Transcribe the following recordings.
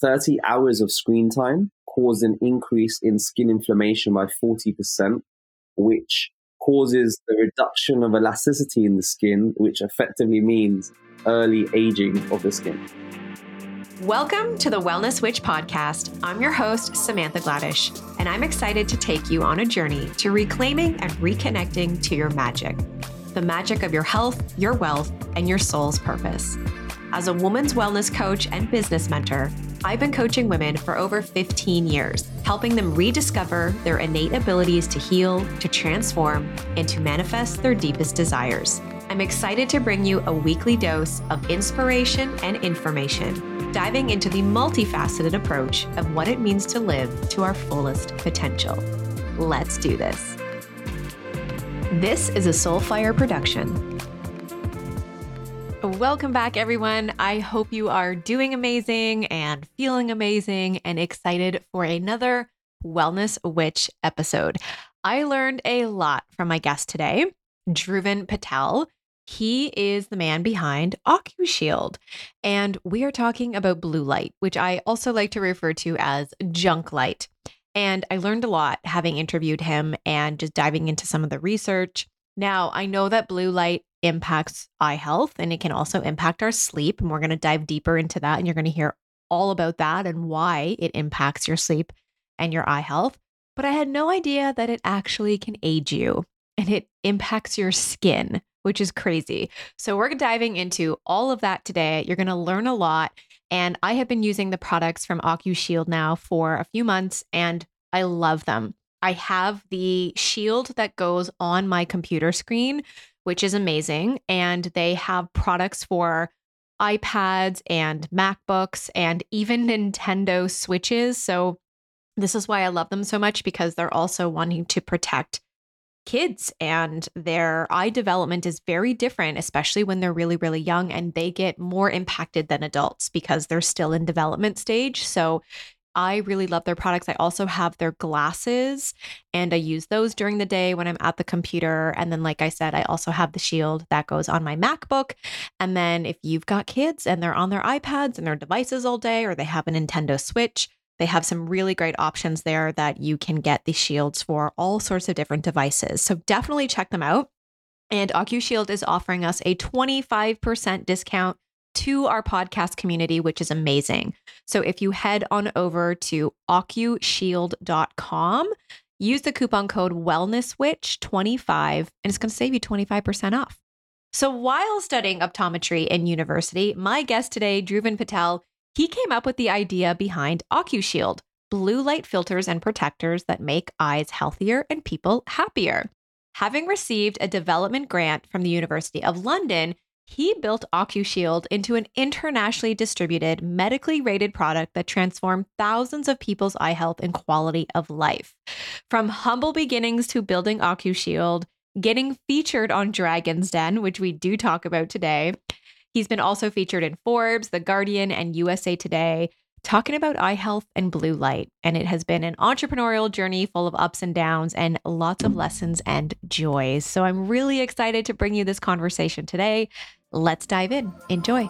30 hours of screen time caused an increase in skin inflammation by 40%, which causes the reduction of elasticity in the skin, which effectively means early aging of the skin. Welcome to the Wellness Witch podcast. I'm your host, Samantha Gladish, and I'm excited to take you on a journey to reclaiming and reconnecting to your magic the magic of your health, your wealth, and your soul's purpose. As a woman's wellness coach and business mentor, I've been coaching women for over 15 years, helping them rediscover their innate abilities to heal, to transform, and to manifest their deepest desires. I'm excited to bring you a weekly dose of inspiration and information, diving into the multifaceted approach of what it means to live to our fullest potential. Let's do this. This is a Soulfire production. Welcome back, everyone. I hope you are doing amazing and feeling amazing and excited for another Wellness Witch episode. I learned a lot from my guest today, Dhruvin Patel. He is the man behind OcuShield. And we are talking about blue light, which I also like to refer to as junk light. And I learned a lot having interviewed him and just diving into some of the research. Now, I know that blue light impacts eye health and it can also impact our sleep. And we're going to dive deeper into that. And you're going to hear all about that and why it impacts your sleep and your eye health. But I had no idea that it actually can age you and it impacts your skin, which is crazy. So, we're diving into all of that today. You're going to learn a lot. And I have been using the products from OcuShield now for a few months and I love them. I have the shield that goes on my computer screen, which is amazing. And they have products for iPads and MacBooks and even Nintendo Switches. So, this is why I love them so much because they're also wanting to protect kids and their eye development is very different, especially when they're really, really young and they get more impacted than adults because they're still in development stage. So I really love their products. I also have their glasses and I use those during the day when I'm at the computer. And then, like I said, I also have the shield that goes on my MacBook. And then, if you've got kids and they're on their iPads and their devices all day, or they have a Nintendo Switch, they have some really great options there that you can get the shields for all sorts of different devices. So definitely check them out. And OcuShield is offering us a 25% discount to our podcast community, which is amazing. So if you head on over to ocushield.com, use the coupon code wellnesswitch25 and it's going to save you 25% off. So while studying optometry in university, my guest today, Dhruvin Patel, he came up with the idea behind OcuShield, blue light filters and protectors that make eyes healthier and people happier. Having received a development grant from the University of London, he built OcuShield into an internationally distributed, medically rated product that transformed thousands of people's eye health and quality of life. From humble beginnings to building OcuShield, getting featured on Dragon's Den, which we do talk about today, He's been also featured in Forbes, The Guardian, and USA Today, talking about eye health and blue light. And it has been an entrepreneurial journey full of ups and downs and lots of lessons and joys. So I'm really excited to bring you this conversation today. Let's dive in. Enjoy.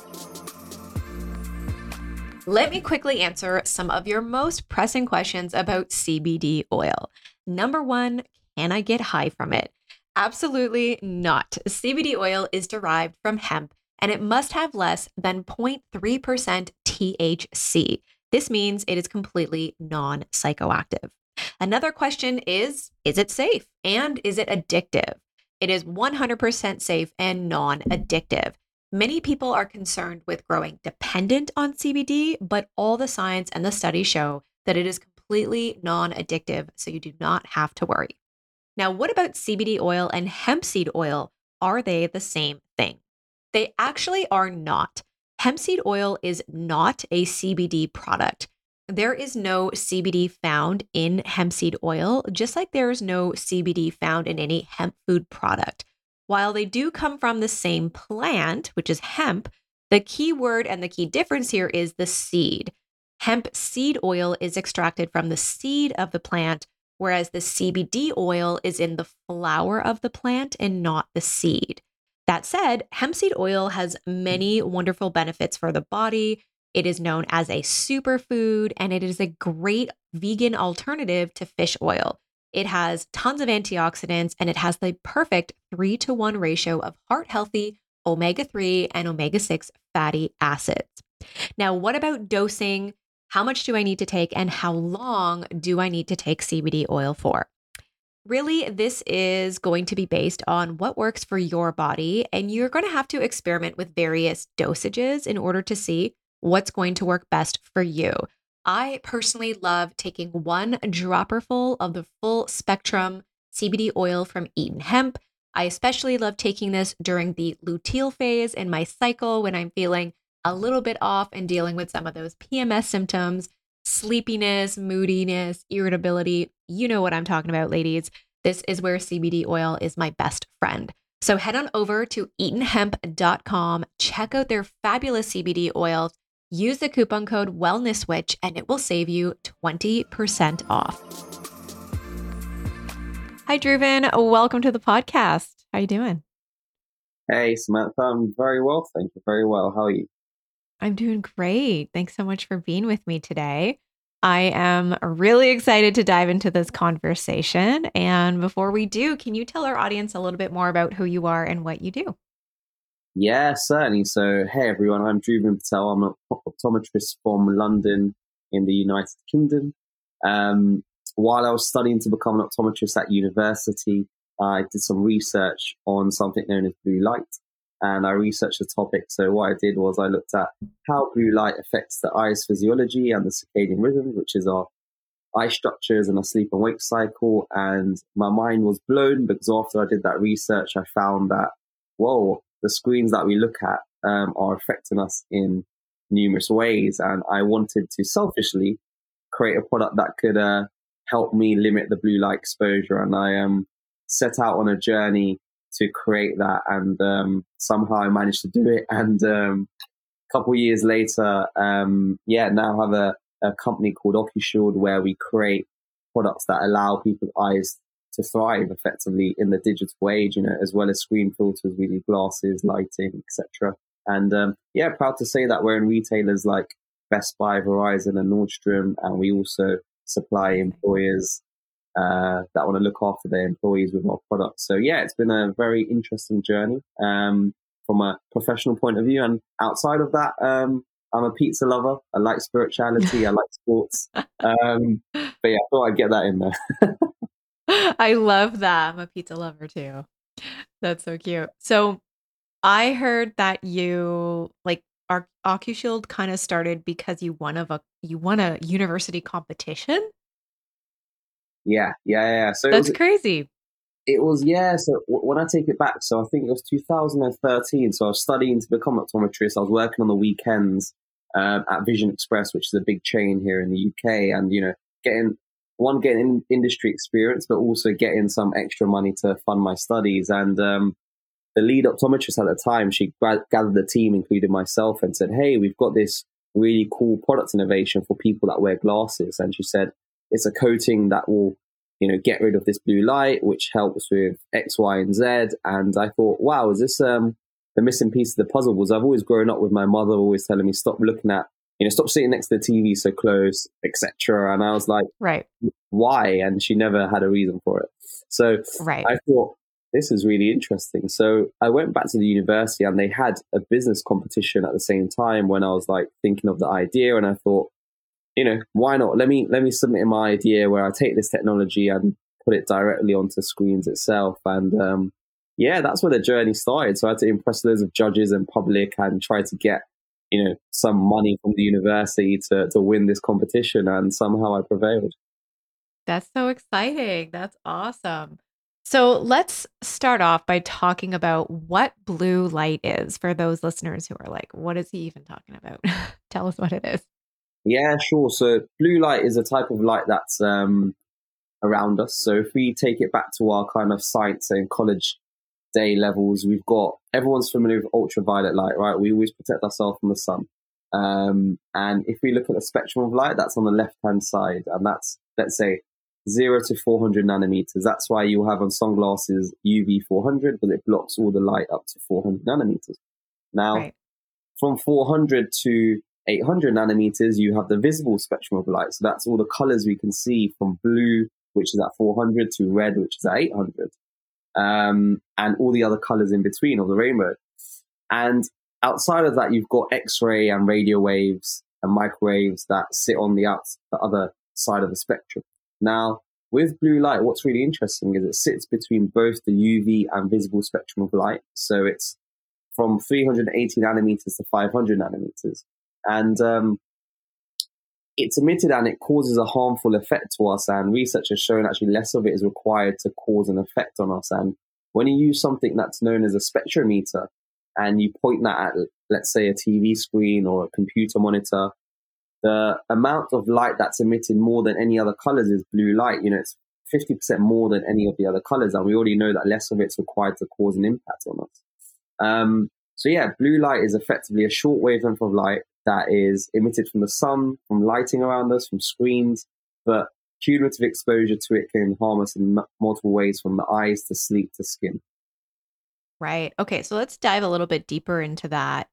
Let me quickly answer some of your most pressing questions about CBD oil. Number one, can I get high from it? Absolutely not. CBD oil is derived from hemp and it must have less than 0.3% THC. This means it is completely non psychoactive. Another question is Is it safe and is it addictive? It is 100% safe and non addictive. Many people are concerned with growing dependent on CBD, but all the science and the studies show that it is completely non addictive, so you do not have to worry. Now, what about CBD oil and hemp seed oil? Are they the same thing? They actually are not. Hemp seed oil is not a CBD product. There is no CBD found in hemp seed oil, just like there is no CBD found in any hemp food product. While they do come from the same plant, which is hemp, the key word and the key difference here is the seed. Hemp seed oil is extracted from the seed of the plant, whereas the CBD oil is in the flower of the plant and not the seed. That said, hemp seed oil has many mm-hmm. wonderful benefits for the body. It is known as a superfood and it is a great vegan alternative to fish oil. It has tons of antioxidants and it has the perfect three to one ratio of heart healthy omega 3 and omega 6 fatty acids. Now, what about dosing? How much do I need to take and how long do I need to take CBD oil for? Really, this is going to be based on what works for your body, and you're going to have to experiment with various dosages in order to see what's going to work best for you. I personally love taking one dropperful of the full spectrum CBD oil from Eton Hemp. I especially love taking this during the luteal phase in my cycle when I'm feeling a little bit off and dealing with some of those PMS symptoms, sleepiness, moodiness, irritability. You know what I'm talking about, ladies. This is where CBD oil is my best friend. So head on over to etonhemp.com, check out their fabulous CBD oils, use the coupon code WellnessWitch, and it will save you 20% off. Hi, Dhruvin. Welcome to the podcast. How you doing? Hey, Samantha. I'm very well, thank you. Very well. How are you? I'm doing great. Thanks so much for being with me today. I am really excited to dive into this conversation. And before we do, can you tell our audience a little bit more about who you are and what you do? Yeah, certainly. So, hey everyone, I'm Dhruvin Patel. I'm an optometrist from London in the United Kingdom. Um, while I was studying to become an optometrist at university, I did some research on something known as blue light and I researched the topic. So what I did was I looked at how blue light affects the eye's physiology and the circadian rhythm, which is our eye structures and our sleep and wake cycle. And my mind was blown because after I did that research, I found that, whoa, the screens that we look at um, are affecting us in numerous ways. And I wanted to selfishly create a product that could uh, help me limit the blue light exposure. And I um, set out on a journey to create that, and um, somehow I managed to do it. And um, a couple years later, um, yeah, now have a, a company called OcuShield where we create products that allow people's eyes to thrive effectively in the digital age, you know, as well as screen filters, we do glasses, lighting, etc. And um, yeah, proud to say that we're in retailers like Best Buy, Verizon, and Nordstrom, and we also supply employers uh, that want to look after their employees with our products. So yeah, it's been a very interesting journey um, from a professional point of view. And outside of that, um, I'm a pizza lover. I like spirituality. I like sports. Um, but yeah, I thought I'd get that in there. I love that. I'm a pizza lover too. That's so cute. So I heard that you like our OcuShield kind of started because you won of a you won a university competition. Yeah, yeah, yeah. So that's it was, crazy. It was yeah. So w- when I take it back, so I think it was 2013. So I was studying to become an optometrist. I was working on the weekends um, at Vision Express, which is a big chain here in the UK, and you know, getting one getting industry experience, but also getting some extra money to fund my studies. And um, the lead optometrist at the time, she gathered the team, including myself, and said, "Hey, we've got this really cool product innovation for people that wear glasses." And she said, it's a coating that will, you know, get rid of this blue light, which helps with X, Y, and Z. And I thought, wow, is this um, the missing piece of the puzzle? Was I've always grown up with my mother always telling me, stop looking at, you know, stop sitting next to the TV so close, etc. And I was like, right, why? And she never had a reason for it. So right. I thought, this is really interesting. So I went back to the university and they had a business competition at the same time when I was like thinking of the idea. And I thought, you know, why not? Let me let me submit my idea where I take this technology and put it directly onto screens itself. And um, yeah, that's where the journey started. So I had to impress loads of judges and public and try to get you know some money from the university to to win this competition, and somehow I prevailed. That's so exciting. That's awesome. So let's start off by talking about what blue light is for those listeners who are like, what is he even talking about? Tell us what it is. Yeah, sure. So blue light is a type of light that's um, around us. So if we take it back to our kind of science and college day levels, we've got everyone's familiar with ultraviolet light, right? We always protect ourselves from the sun. Um, and if we look at the spectrum of light, that's on the left hand side, and that's let's say zero to 400 nanometers. That's why you have on sunglasses UV 400, but it blocks all the light up to 400 nanometers. Now, right. from 400 to 800 nanometers, you have the visible spectrum of light. So that's all the colors we can see from blue, which is at 400, to red, which is at 800, um, and all the other colors in between of the rainbow. And outside of that, you've got X-ray and radio waves and microwaves that sit on the, the other side of the spectrum. Now, with blue light, what's really interesting is it sits between both the UV and visible spectrum of light. So it's from 380 nanometers to 500 nanometers. And um, it's emitted and it causes a harmful effect to us. And research has shown actually less of it is required to cause an effect on us. And when you use something that's known as a spectrometer and you point that at, let's say, a TV screen or a computer monitor, the amount of light that's emitted more than any other colors is blue light. You know, it's 50% more than any of the other colors. And we already know that less of it's required to cause an impact on us. Um, so yeah, blue light is effectively a short wavelength of light that is emitted from the sun, from lighting around us, from screens, but cumulative exposure to it can harm us in m- multiple ways from the eyes to sleep to skin. Right. Okay. So let's dive a little bit deeper into that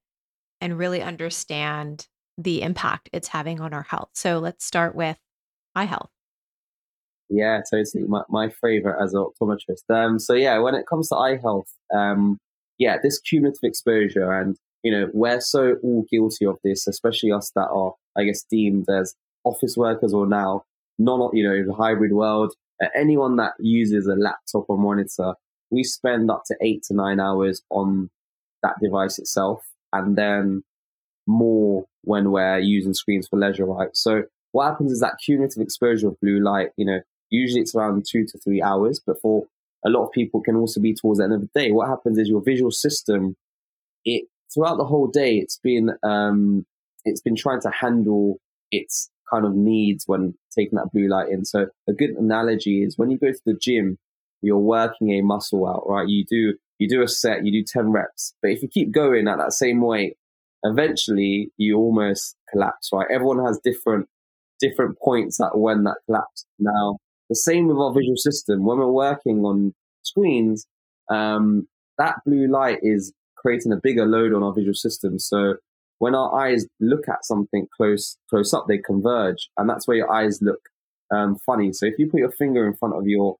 and really understand the impact it's having on our health. So let's start with eye health. Yeah, totally. My, my favorite as an optometrist. Um, so yeah, when it comes to eye health, um, yeah, this cumulative exposure and, you know, we're so all guilty of this, especially us that are, I guess, deemed as office workers or now non, you know, in the hybrid world. Uh, anyone that uses a laptop or monitor, we spend up to eight to nine hours on that device itself. And then more when we're using screens for leisure, right? So what happens is that cumulative exposure of blue light, you know, usually it's around two to three hours, but for a lot of people can also be towards the end of the day. What happens is your visual system, it throughout the whole day, it's been um, it's been trying to handle its kind of needs when taking that blue light in. So a good analogy is when you go to the gym, you're working a muscle out, right? You do you do a set, you do ten reps, but if you keep going at that same weight, eventually you almost collapse, right? Everyone has different different points that when that collapse. Now, the same with our visual system. When we're working on screens, um, that blue light is creating a bigger load on our visual system. So when our eyes look at something close close up, they converge, and that's where your eyes look um, funny. So if you put your finger in front of your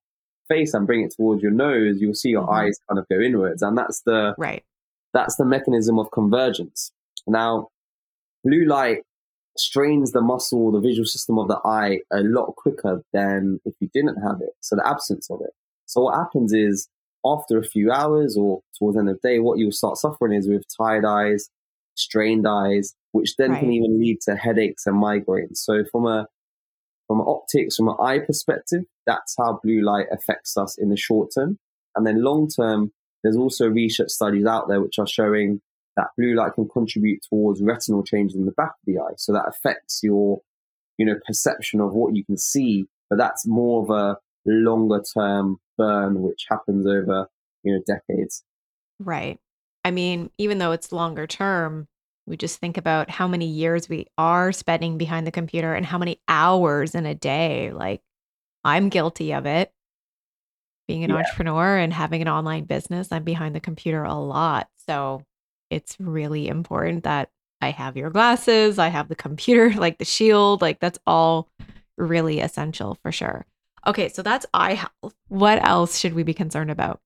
face and bring it towards your nose, you'll see your mm-hmm. eyes kind of go inwards, and that's the right. That's the mechanism of convergence. Now, blue light strains the muscle, the visual system of the eye a lot quicker than if you didn't have it. So the absence of it. So what happens is after a few hours or towards the end of the day, what you'll start suffering is with tired eyes, strained eyes, which then right. can even lead to headaches and migraines. So from a from optics, from an eye perspective, that's how blue light affects us in the short term. And then long term, there's also research studies out there which are showing that blue light can contribute towards retinal changes in the back of the eye. So that affects your, you know, perception of what you can see. But that's more of a longer term burn, which happens over, you know, decades. Right. I mean, even though it's longer term, we just think about how many years we are spending behind the computer and how many hours in a day. Like, I'm guilty of it. Being an yeah. entrepreneur and having an online business, I'm behind the computer a lot. So it's really important that I have your glasses, I have the computer, like the shield, like that's all really essential for sure. Okay, so that's eye health. What else should we be concerned about?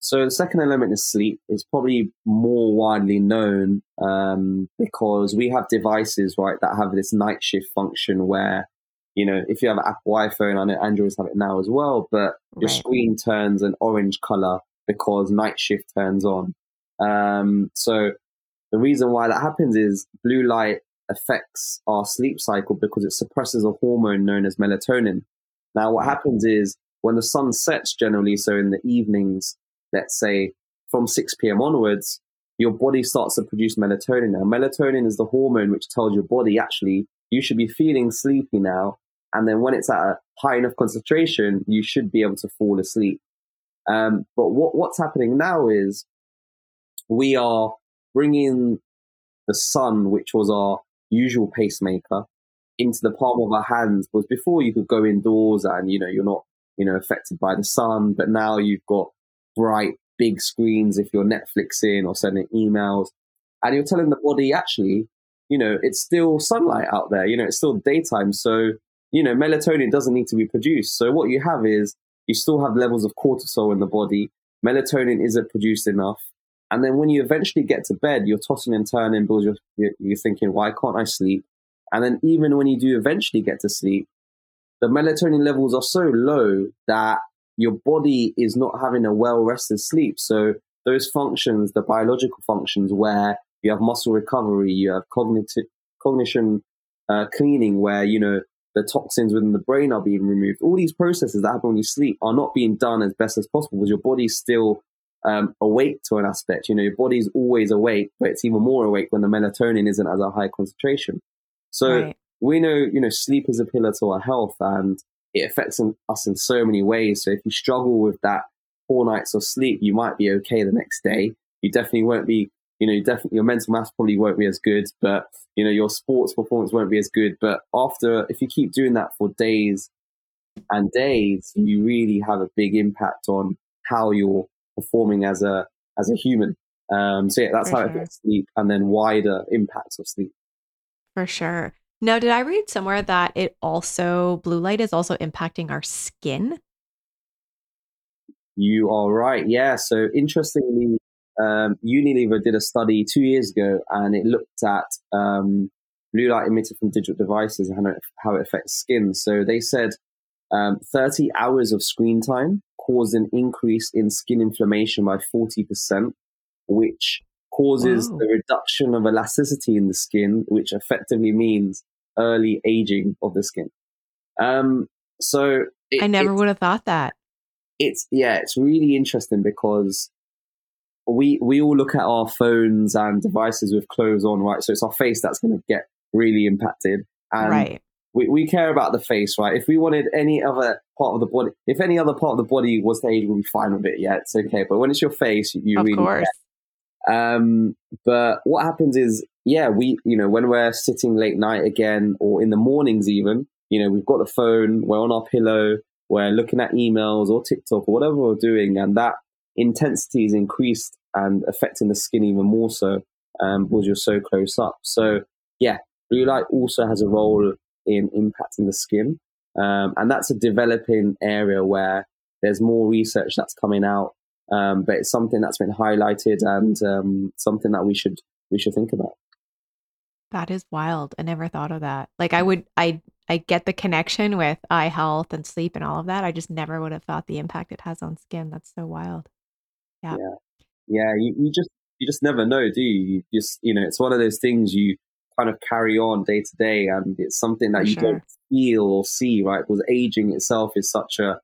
So the second element is sleep. is probably more widely known um, because we have devices, right, that have this night shift function where, you know, if you have an Apple iPhone, I know Androids have it now as well, but your right. screen turns an orange color because night shift turns on. Um, so the reason why that happens is blue light affects our sleep cycle because it suppresses a hormone known as melatonin. Now, what happens is when the sun sets generally, so in the evenings, let's say from 6 p.m. onwards, your body starts to produce melatonin. Now, melatonin is the hormone which tells your body actually you should be feeling sleepy now. And then when it's at a high enough concentration, you should be able to fall asleep. Um, but what, what's happening now is we are bringing the sun, which was our usual pacemaker, into the palm of our hands. Because before you could go indoors and you know you're not you know affected by the sun, but now you've got bright big screens if you're Netflixing or sending emails, and you're telling the body actually you know, it's still sunlight out there. You know, it's still daytime. So, you know, melatonin doesn't need to be produced. So what you have is you still have levels of cortisol in the body. Melatonin isn't produced enough. And then when you eventually get to bed, you're tossing and turning because you're, you're thinking, why can't I sleep? And then even when you do eventually get to sleep, the melatonin levels are so low that your body is not having a well rested sleep. So those functions, the biological functions where you have muscle recovery, you have cognitive cognition uh, cleaning, where you know the toxins within the brain are being removed. All these processes that happen when you sleep are not being done as best as possible because your body's still um, awake to an aspect. You know, your body's always awake, but it's even more awake when the melatonin isn't at a high concentration. So right. we know, you know, sleep is a pillar to our health and it affects us in so many ways. So if you struggle with that four nights of sleep, you might be okay the next day. You definitely won't be, you know, definitely your mental math probably won't be as good, but you know, your sports performance won't be as good. But after, if you keep doing that for days and days, you really have a big impact on how you're performing as a as a human. Um, so yeah, that's for how sure. it affects sleep, and then wider impacts of sleep. For sure. Now, did I read somewhere that it also blue light is also impacting our skin? You are right. Yeah. So interestingly, um, Unilever did a study two years ago, and it looked at um, blue light emitted from digital devices and how it, affects skin. So they said um, 30 hours of screen time caused an increase in skin inflammation by 40%, which causes wow. the reduction of elasticity in the skin, which effectively means early aging of the skin. Um, so it, I never would have thought that. It's yeah, it's really interesting because we we all look at our phones and devices with clothes on, right? So it's our face that's going to get really impacted, and right. we we care about the face, right? If we wanted any other part of the body, if any other part of the body was to age, we'll be fine with it. Yeah, it's okay. But when it's your face, you of really course. care. Um, but what happens is, yeah, we, you know, when we're sitting late night again or in the mornings even, you know, we've got the phone, we're on our pillow, we're looking at emails or TikTok or whatever we're doing, and that intensity is increased and affecting the skin even more so um, because you're so close up. So, yeah, blue light also has a role in impacting the skin. Um, and that's a developing area where there's more research that's coming out um, but it's something that's been highlighted and um, something that we should we should think about. That is wild. I never thought of that. Like I would I I get the connection with eye health and sleep and all of that. I just never would have thought the impact it has on skin. That's so wild. Yeah. Yeah. Yeah. You, you just you just never know, do you? You just you know, it's one of those things you kind of carry on day to day and it's something that For you sure. don't feel or see, right? Because aging itself is such a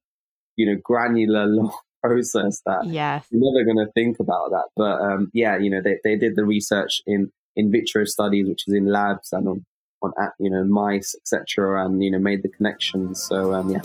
you know granular long process that yes. you're never going to think about that. But um, yeah, you know, they, they did the research in in vitro studies, which is in labs and on on you know mice, etc., and you know made the connections. So um, yeah.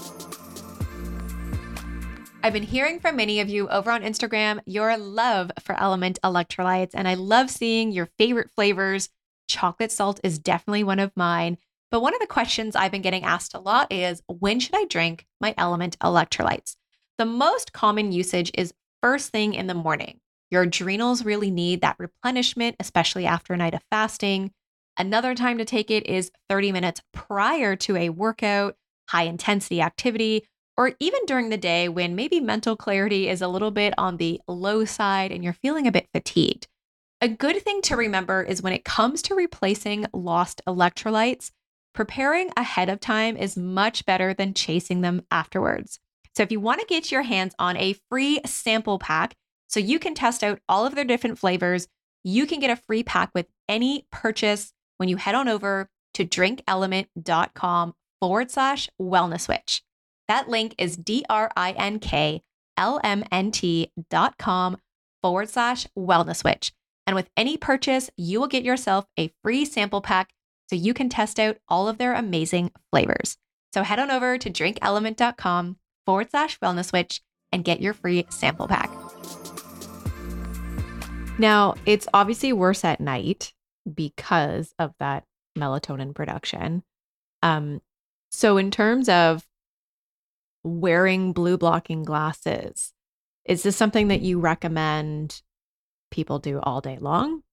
I've been hearing from many of you over on Instagram your love for LMNT electrolytes, and I love seeing your favorite flavors. Chocolate salt is definitely one of mine. But one of the questions I've been getting asked a lot is when should I drink my LMNT electrolytes? The most common usage is first thing in the morning. Your adrenals really need that replenishment, especially after a night of fasting. Another time to take it is 30 minutes prior to a workout, high intensity activity, or even during the day when maybe mental clarity is a little bit on the low side and you're feeling a bit fatigued. A good thing to remember is when it comes to replacing lost electrolytes, preparing ahead of time is much better than chasing them afterwards. So if you want to get your hands on a free sample pack so you can test out all of their different flavors, you can get a free pack with any purchase when you head on over to drinkelement.com forward slash wellness witch. That link is D R I N K L M N T dot com forward slash wellness witch. And with any purchase, you will get yourself a free sample pack so you can test out all of their amazing flavors. So head on over to drinkelement.com forward slash wellness witch and get your free sample pack. Now, it's obviously worse at night because of that melatonin production. Um, so, in terms of wearing blue blocking glasses, is this something that you recommend people do all day long?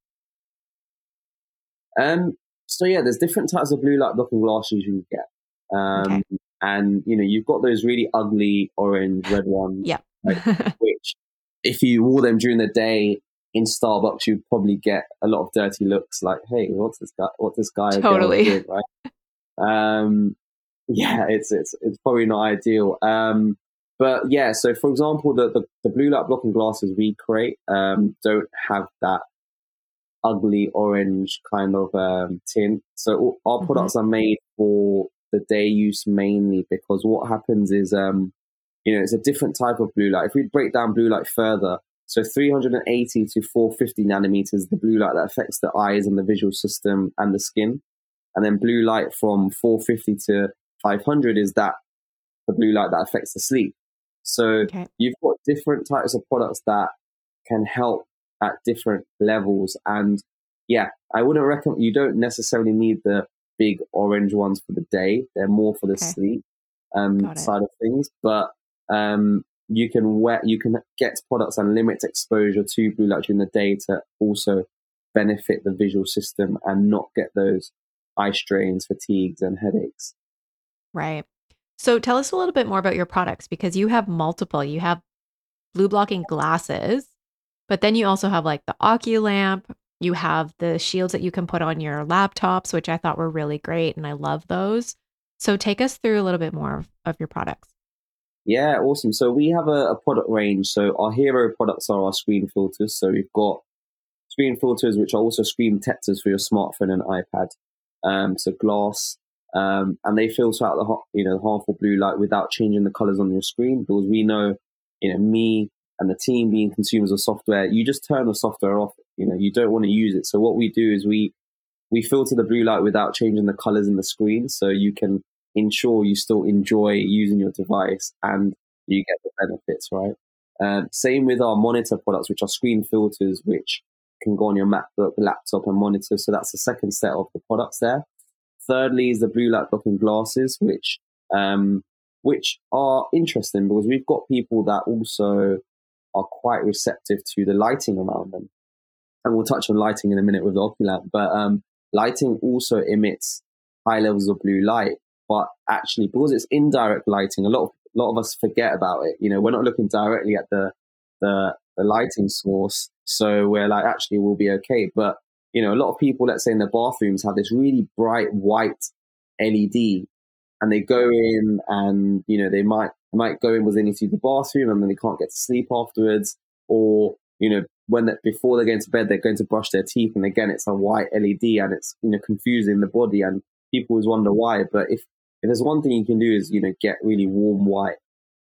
Um, so yeah, there's different types of blue light blocking glasses you can get. Um, okay. And you know, you've got those really ugly orange, red ones. Yeah. which, if you wore them during the day in Starbucks, you'd probably get a lot of dirty looks. Like, hey, what's this guy? What's this guy totally doing, right? Um, yeah, it's it's it's probably not ideal. Um, but yeah, so for example, the, the, the blue light blocking glasses we create um, don't have that ugly orange kind of um, tint. So our mm-hmm. products are made for the day use mainly because what happens is, um, you know, it's a different type of blue light. If we break down blue light further, so 380 to 450 nanometers, the blue light that affects the eyes and the visual system and the skin. And then blue light from 450 to 500 is that the blue light that affects the sleep. So okay. you've got different types of products that can help at different levels. And yeah, I wouldn't recommend, you don't necessarily need the big orange ones for the day. They're more for the okay. sleep um, side of things. But um, you can wear, you can get products and limit exposure to blue light during the day to also benefit the visual system and not get those eye strains, fatigues, and headaches. Right. So tell us a little bit more about your products because you have multiple. You have blue blocking glasses, but then you also have like the OcuLamp. You have the shields that you can put on your laptops, which I thought were really great. And I love those. So take us through a little bit more of, of your products. Yeah, awesome. So we have a, a, product range. So our hero products are our screen filters. So we've got screen filters, which are also screen protectors for your smartphone and iPad. Um, so glass, um, and they filter out the hot, you know harmful blue light without changing the colors on your screen because we know, you know, me and the team being consumers of software, you just turn the software off. You know, you don't want to use it. So what we do is we we filter the blue light without changing the colors in the screen, so you can ensure you still enjoy using your device and you get the benefits, right? Um, same with our monitor products, which are screen filters, which can go on your MacBook, laptop, and monitor. So that's the second set of the products there. Thirdly is the blue light blocking glasses, which um, which are interesting because we've got people that also are quite receptive to the lighting around them. And we'll touch on lighting in a minute with the OcuLamp, but um, lighting also emits high levels of blue light. But actually, because it's indirect lighting, a lot of a lot of us forget about it. You know, we're not looking directly at the the, the lighting source, so we're like, actually, we'll be okay. But you know, a lot of people, let's say in their bathrooms, have this really bright white LED, and they go in and you know they might might go in need to the bathroom and then they can't get to sleep afterwards, or you know when they, before they go to bed they're going to brush their teeth and again it's a white LED and it's you know confusing the body and people always wonder why. But if if there's one thing you can do is you know get really warm white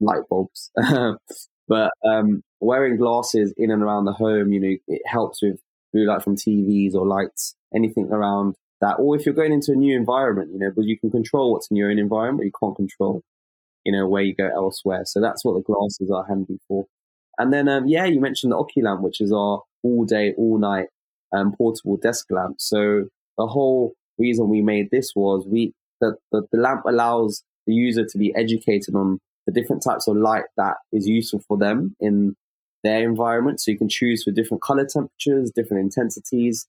light bulbs. but um, wearing glasses in and around the home, you know, it helps with blue light from TVs or lights, anything around that. Or if you're going into a new environment, you know, because you can control what's in your own environment, you can't control, you know, where you go elsewhere. So that's what the glasses are handy for. And then, um, yeah, you mentioned the OcuLamp, which is our all day, all night um, portable desk lamp. So the whole reason we made this was we the, the, the lamp allows the user to be educated on the different types of light that is useful for them in their environment. So you can choose for different color temperatures, different intensities.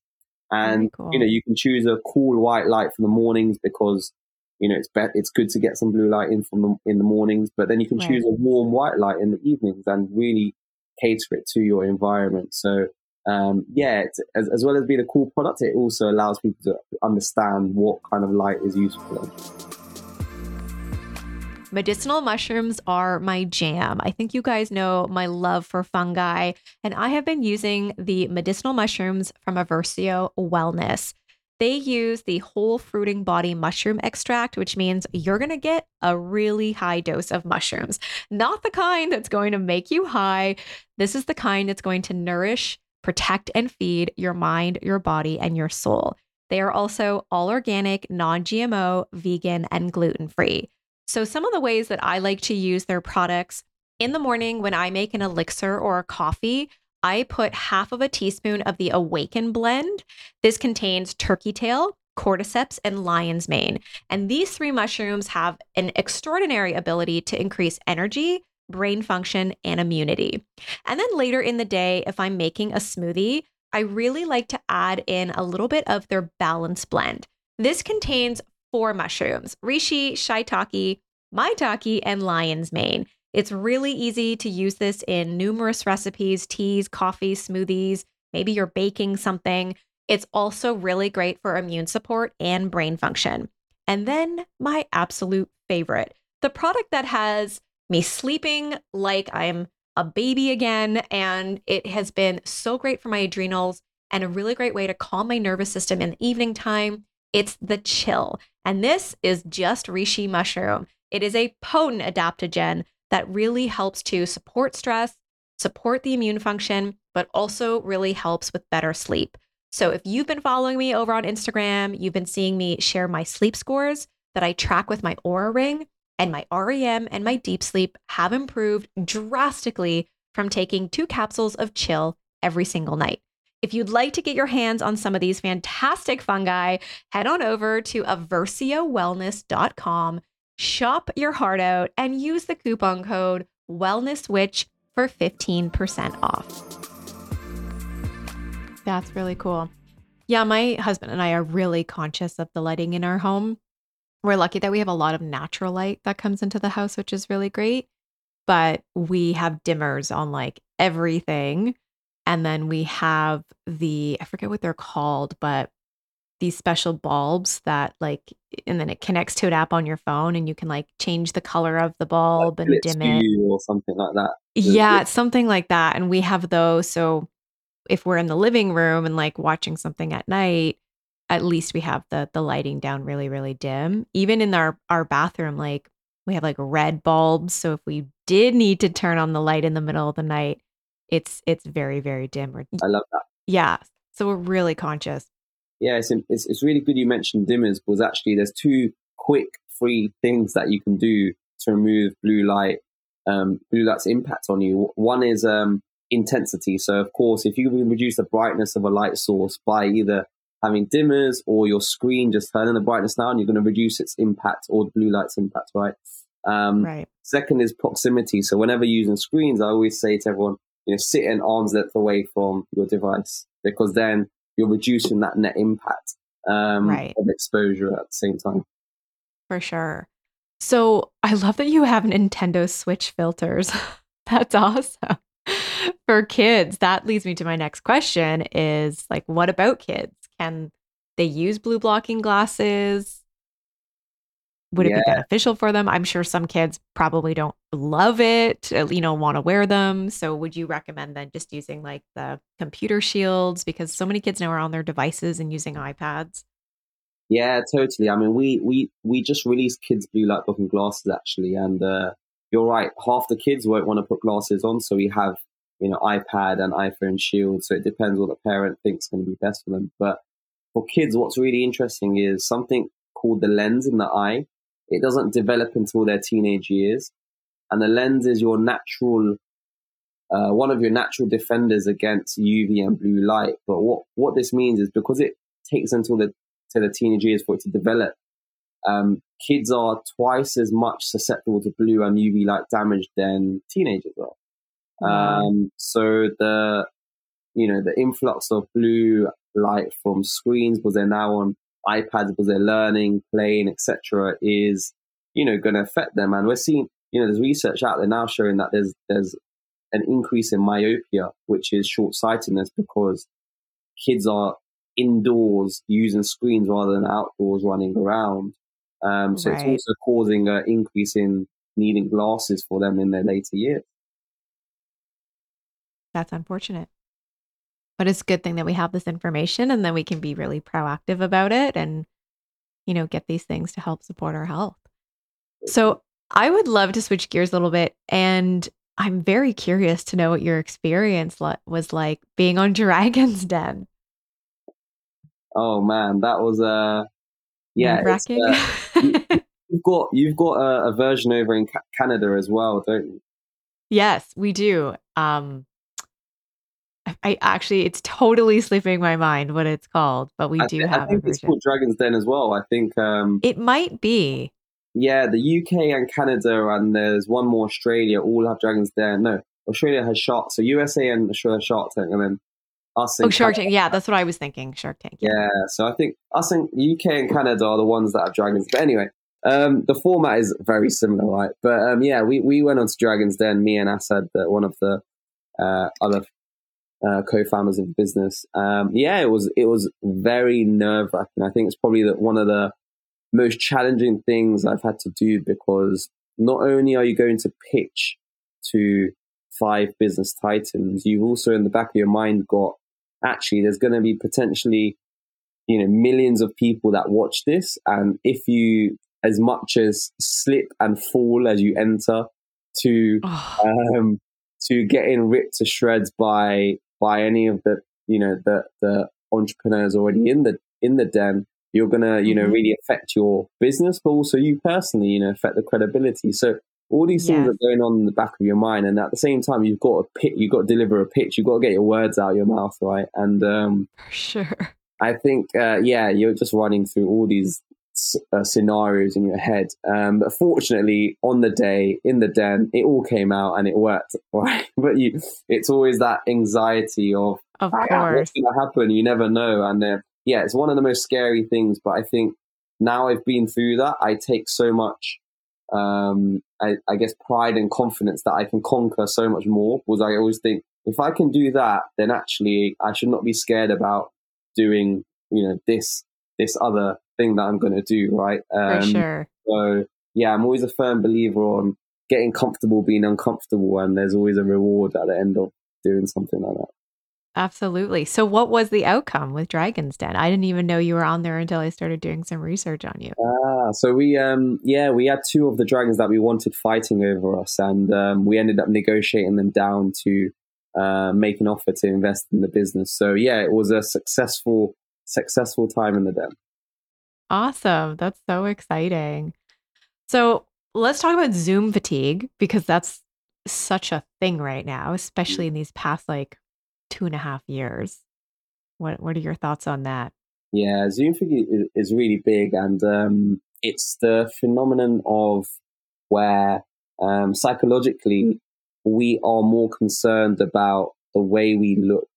And, cool. you know, you can choose a cool white light for the mornings because, you know, it's be- it's good to get some blue light in from the, in the mornings, but then you can right. choose a warm white light in the evenings and really cater it to your environment. So, um, yeah, as, as well as being a cool product, it also allows people to understand what kind of light is useful. Medicinal mushrooms are my jam. I think you guys know my love for fungi, and I have been using the medicinal mushrooms from Aversio Wellness. They use the whole fruiting body mushroom extract, which means you're going to get a really high dose of mushrooms. Not the kind that's going to make you high. This is the kind that's going to nourish, protect, and feed your mind, your body, and your soul. They are also all organic, non GMO, vegan, and gluten free. So, some of the ways that I like to use their products in the morning when I make an elixir or a coffee, I put half of a teaspoon of the Awaken blend. This contains turkey tail, cordyceps, and lion's mane. And these three mushrooms have an extraordinary ability to increase energy, brain function, and immunity. And then later in the day, if I'm making a smoothie, I really like to add in a little bit of their balance blend. This contains four mushrooms reishi, shiitake, maitake, and lion's mane. It's really easy to use this in numerous recipes, teas, coffee, smoothies. Maybe you're baking something. It's also really great for immune support and brain function. And then my absolute favorite the product that has me sleeping like I'm a baby again. And it has been so great for my adrenals and a really great way to calm my nervous system in the evening time. It's the chill. And this is just reishi mushroom. It is a potent adaptogen that really helps to support stress, support the immune function, but also really helps with better sleep. So if you've been following me over on Instagram, you've been seeing me share my sleep scores that I track with my Oura ring, and my REM and my deep sleep have improved drastically from taking two capsules of chill every single night. If you'd like to get your hands on some of these fantastic fungi, head on over to aversiowellness.com, shop your heart out, and use the coupon code WellnessWitch for 15% off. That's really cool. Yeah, my husband and I are really conscious of the lighting in our home we're lucky that we have a lot of natural light that comes into the house, which is really great. But we have dimmers on like everything. And then we have the, I forget what they're called, but these special bulbs that like, and then it connects to an app on your phone and you can like change the color of the bulb like and dim it. Or something like that. Yeah, it's something like that. And we have those. So if we're in the living room and like watching something at night, at least we have the the lighting down really really dim even in our our bathroom like we have like red bulbs so if we did need to turn on the light in the middle of the night it's it's very very dim i love that yeah so we're really conscious yeah it's, it's, it's really good you mentioned dimmers because actually there's two quick free things that you can do to remove blue light um, blue light's impact on you one is um, intensity so of course if you can reduce the brightness of a light source by either having dimmers or your screen just turning the brightness down, you're going to reduce its impact or the blue light's impact, right? Um, right. Second is proximity. So whenever using screens, I always say to everyone, you know, sit an arm's length away from your device because then you're reducing that net impact um, right. of exposure at the same time. For sure. So I love that you have Nintendo Switch filters. That's awesome. For kids, that leads me to my next question is like, what about kids? Can they use blue blocking glasses? Would yeah. it be beneficial for them? I'm sure some kids probably don't love it, uh, you know, want to wear them. So would you recommend then just using like the computer shields because so many kids now are on their devices and using iPads? Yeah, totally. I mean, we we we just released kids blue light blocking glasses actually, and uh, you're right. Half the kids won't want to put glasses on, so we have you know iPad and iPhone Shield. So it depends what the parent thinks going to be best for them. But for kids, what's really interesting is something called the lens in the eye. It doesn't develop until their teenage years. And the lens is your natural, uh, one of your natural defenders against UV and blue light. But what, what this means is because it takes until the, to the teenage years for it to develop, um, kids are twice as much susceptible to blue and UV light damage than teenagers are. Um, so the, you know, the influx of blue light from screens because they're now on iPads because they're learning, playing, etc., is you know going to affect them. And we're seeing you know there's research out there now showing that there's there's an increase in myopia, which is short sightedness because kids are indoors using screens rather than outdoors running around. Um, so right. it's also causing an increase in needing glasses for them in their later years. That's unfortunate. But it's a good thing that we have this information and then we can be really proactive about it and, you know, get these things to help support our health. So I would love to switch gears a little bit. And I'm very curious to know what your experience was like being on Dragon's Den. Oh man, that was uh yeah, uh, you, have got you've got a, a version over in Canada as well, don't you? Yes, we do. Um, I actually, it's totally slipping my mind what it's called, but we I do th- have. I think it's called Dragon's Den as well. I think um, it might be. Yeah, the UK and Canada, and there's one more Australia. All have Dragon's Den. No, Australia has Shark. So USA and Australia Shark Tank, and then us oh Shark Tank. Yeah, that's what I was thinking. Shark Tank. Yeah. yeah. So I think us in UK and Canada are the ones that have dragons. But anyway, um, the format is very similar, right? But um, yeah, we, we went on to Dragons Den, me and Asad, that one of the uh, other uh, co-founders of the business. Um, yeah, it was it was very nerve wracking. I think it's probably the, one of the most challenging things I've had to do because not only are you going to pitch to five business titans, you've also in the back of your mind got actually there's going to be potentially you know millions of people that watch this, and if you as much as slip and fall as you enter to oh. um, to getting ripped to shreds by by any of the you know the the entrepreneurs already in the in the den you're gonna you know mm-hmm. really affect your business but also you personally you know affect the credibility so all these things are going on in the back of your mind and at the same time you've got to pitch you've got to deliver a pitch you've got to get your words out of your mouth right and um sure i think uh, yeah you're just running through all these uh, scenarios in your head. Um, but fortunately, on the day in the den, it all came out and it worked. Right, but you, it's always that anxiety of, of ah, course, what's going to happen? You never know. And uh, yeah, it's one of the most scary things. But I think now I've been through that, I take so much. Um, I, I guess pride and confidence that I can conquer so much more because I always think if I can do that, then actually I should not be scared about doing, you know, this, this other thing that I'm going to do, right? Um, For sure. So yeah, I'm always a firm believer on getting comfortable being uncomfortable, and there's always a reward at the end of doing something like that. Absolutely. So, what was the outcome with Dragon's Den? I didn't even know you were on there until I started doing some research on you. Ah, so we, um, yeah, we had two of the dragons that we wanted fighting over us, and um, we ended up negotiating them down to uh, make an offer to invest in the business. So, yeah, it was a successful, successful time in the den. Awesome. That's so exciting. So let's talk about Zoom fatigue because that's such a thing right now, especially in these past like two and a half years. What What are your thoughts on that? Yeah, Zoom fatigue is, really big, and um, it's the phenomenon of where um, psychologically we are more concerned about the way we look,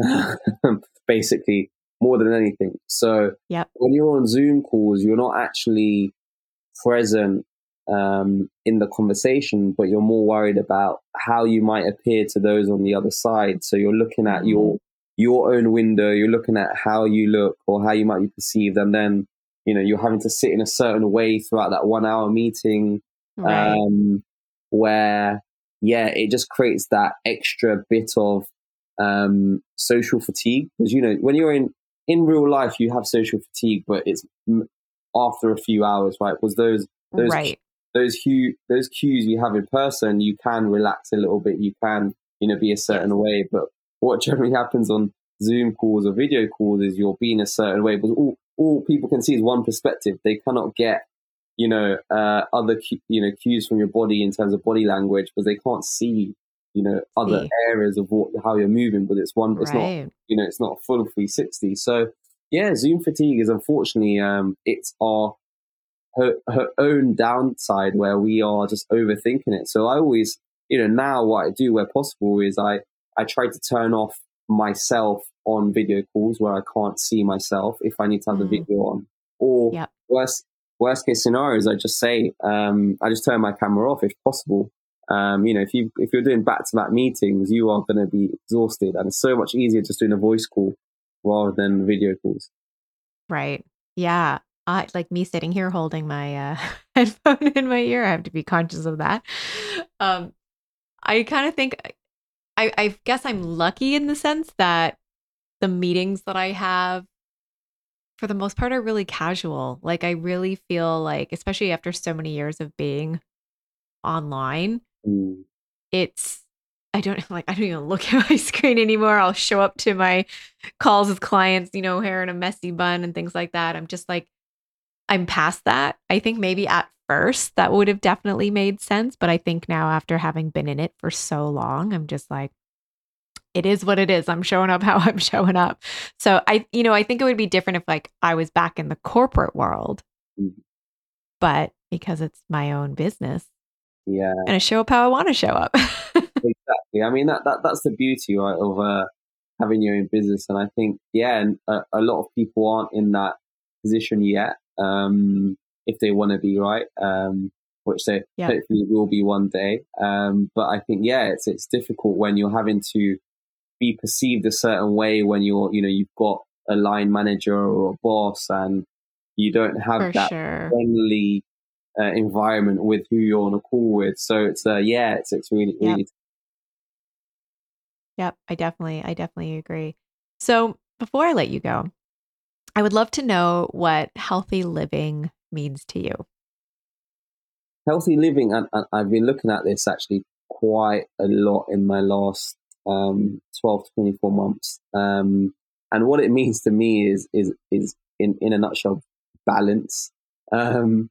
basically, more than anything. So yep. when you're on Zoom calls, you're not actually present um, in the conversation, but you're more worried about how you might appear to those on the other side. So you're looking at your mm-hmm. your own window, you're looking at how you look or how you might be perceived, and then you know you're having to sit in a certain way throughout that one hour meeting, right. um, where yeah, it just creates that extra bit of um, social fatigue because you know when you're in in real life you have social fatigue, but it's after a few hours, right? Because those those right. Those cues those cues you have in person, you can relax a little bit. You can you know be a certain way, but what generally happens on Zoom calls or video calls is you're being a certain way but all all people can see is one perspective. They cannot get you know uh, other you know cues from your body in terms of body language because they can't see you know other See. areas of what how you're moving but it's one it's right. not you know it's not a full 360 so yeah zoom fatigue is unfortunately um it's our her, her own downside where we are just overthinking it so i always you know now what i do where possible is i i try to turn off myself on video calls where i can't see myself if i need to have mm. the video on or yep. worst worst case scenarios i just say um i just turn my camera off if possible um, you know, if you if you're doing back to back meetings, you are going to be exhausted, and it's so much easier just doing a voice call rather than video calls. Right. Yeah. I like me sitting here holding my uh, headphone in my ear. I have to be conscious of that. Um, I kind of think I, I guess I'm lucky in the sense that the meetings that I have for the most part are really casual. Like I really feel like, especially after so many years of being online, Mm. It's I don't like I don't even look at my screen anymore. I'll show up to my calls with clients, you know, hair in a messy bun and things like that. I'm just like I'm past that. I think maybe at first that would have definitely made sense, but I think now after having been in it for so long, I'm just like it is what it is. I'm showing up how I'm showing up. So I you know, I think it would be different if like I was back in the corporate world. Mm. But because it's my own business, yeah. And I show up how I want to show up. exactly. I mean that, that that's the beauty right of uh having your own business. And I think, yeah, and a, a lot of people aren't in that position yet. Um, if they want to be right, um, which they yeah. hopefully will be one day. Um, but I think, yeah, it's, it's difficult when you're having to be perceived a certain way when you're, you know, you've got a line manager or a boss and you don't have For that sure. friendly uh, environment with who you're on a call with. So it's, uh, yeah, it's, it's really, yep. really. Yep. I definitely, I definitely agree. So before I let you go, I would love to know what healthy living means to you. Healthy living, and, I've been looking at this actually quite a lot in my last um, 12 to 24 months. Um, and what it means to me is, is, is in, in a nutshell, balance. Um,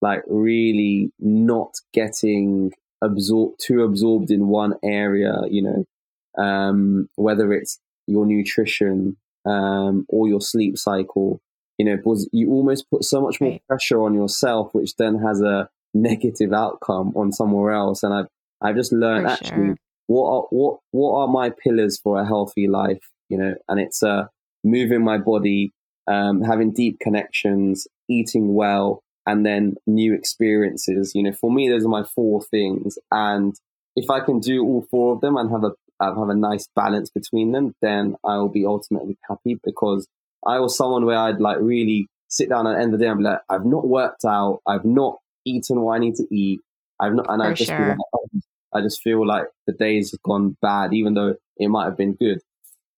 like really not getting absorbed, too absorbed in one area, you know, um, whether it's your nutrition, um, or your sleep cycle, you know, because you almost put so much more pressure on yourself, which then has a negative outcome on somewhere else. And I've, I've just learned for actually sure. what are, what, what are my pillars for a healthy life, you know, and it's, uh, moving my body, um, having deep connections, eating well, and then new experiences. You know, for me, those are my four things. And if I can do all four of them and have a have a nice balance between them, then I'll be ultimately happy because I was someone where I'd like really sit down at the end of the day and be like, I've not worked out, I've not eaten what I need to eat, I've not, and For I just sure. feel like, oh, I just feel like the days have gone bad, even though it might have been good.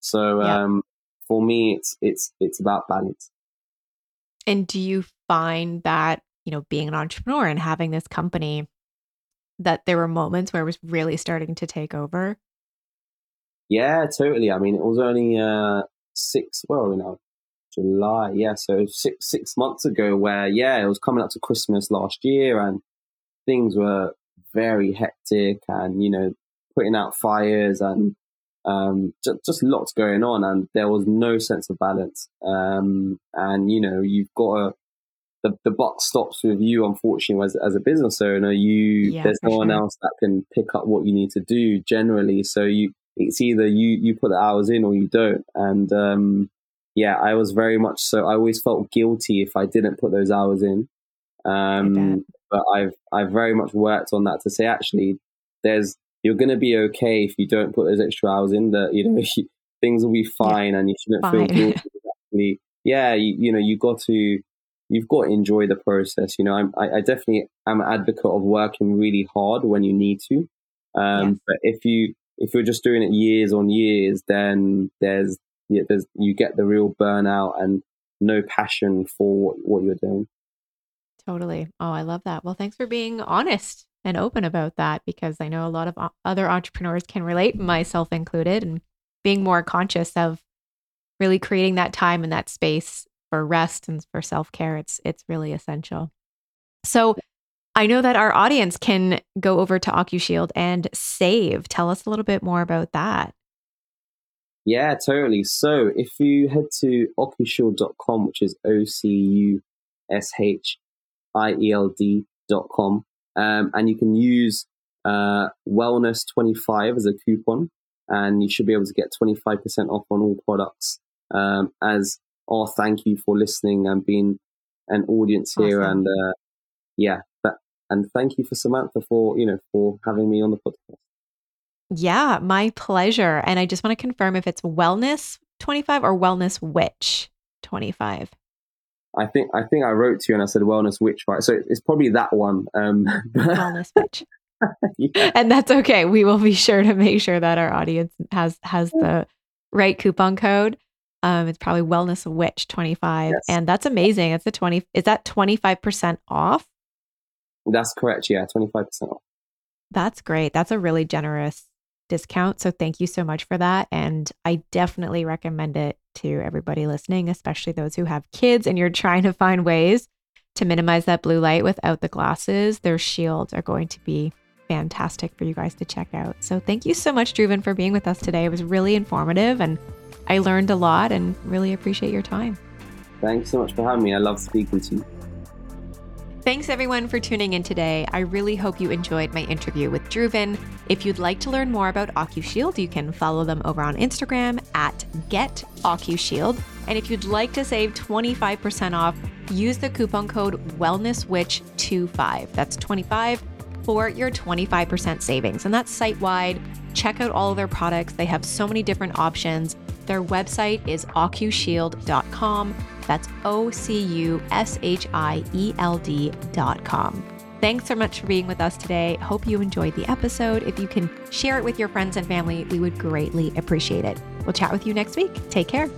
So yeah. um, for me, it's it's it's about balance. And do you find that you know being an entrepreneur and having this company that there were moments where it was really starting to take over? Yeah, totally. I mean, it was only uh, six, well, you know, July. Yeah, so six six months ago, where yeah, it was coming up to Christmas last year, and things were very hectic, and you know, putting out fires and um, just, just lots going on, and there was no sense of balance. Um, and you know, you've got a the, the buck stops with you, unfortunately, as, as a business owner. You yeah, there's no sure. one else that can pick up what you need to do generally. So you it's either you you put the hours in or you don't. And um, yeah, I was very much so. I always felt guilty if I didn't put those hours in. Um, but I've I've very much worked on that to say actually, there's you're going to be okay if you don't put those extra hours in. That you know things will be fine, yeah, and you shouldn't fine. feel guilty. Actually, yeah, you, you know you got to you've got to enjoy the process. You know, I'm, I, I definitely am an advocate of working really hard when you need to. Um, yes. But if you if you're just doing it years on years, then there's, yeah, there's you get the real burnout and no passion for what, what you're doing. Totally. Oh, I love that. Well, thanks for being honest and open about that because I know a lot of other entrepreneurs can relate, myself included, and being more conscious of really creating that time and that space for rest and for self-care. It's it's really essential. So, I know that our audience can go over to OcuShield and save. Tell us a little bit more about that. Yeah, totally. So if you head to ocushield.com, which is O C U S H I E L D.com, um, and you can use uh, Wellness25 as a coupon, and you should be able to get 25% off on all products um, as our thank you for listening and being an audience here. Awesome. And uh, yeah, and thank you for Samantha for, you know, for having me on the podcast. Yeah, my pleasure. And I just want to confirm if it's wellness 25 or wellness witch 25. I think I think I wrote to you and I said wellness witch, right? So it's probably that one. Um, wellness witch. yeah. And that's okay. We will be sure to make sure that our audience has has the right coupon code. Um, it's probably wellness witch 25 yes. and that's amazing. It's a 20 is that 25% off? That's correct. Yeah, 25% off. That's great. That's a really generous discount. So thank you so much for that. And I definitely recommend it to everybody listening, especially those who have kids and you're trying to find ways to minimize that blue light without the glasses. Their shields are going to be fantastic for you guys to check out. So thank you so much, Dhruvin, for being with us today. It was really informative and I learned a lot and really appreciate your time. Thanks so much for having me. I love speaking to you. Thanks everyone for tuning in today. I really hope you enjoyed my interview with Dhruvin. If you'd like to learn more about OcuShield, you can follow them over on Instagram at Get GetOcuShield. And if you'd like to save 25% off, use the coupon code WellnessWitch25. That's 25 for your 25% savings. And that's site wide. Check out all of their products. They have so many different options. Their website is ocushield.com. That's O C U S H I E L D.com. Thanks so much for being with us today. Hope you enjoyed the episode. If you can share it with your friends and family, we would greatly appreciate it. We'll chat with you next week. Take care.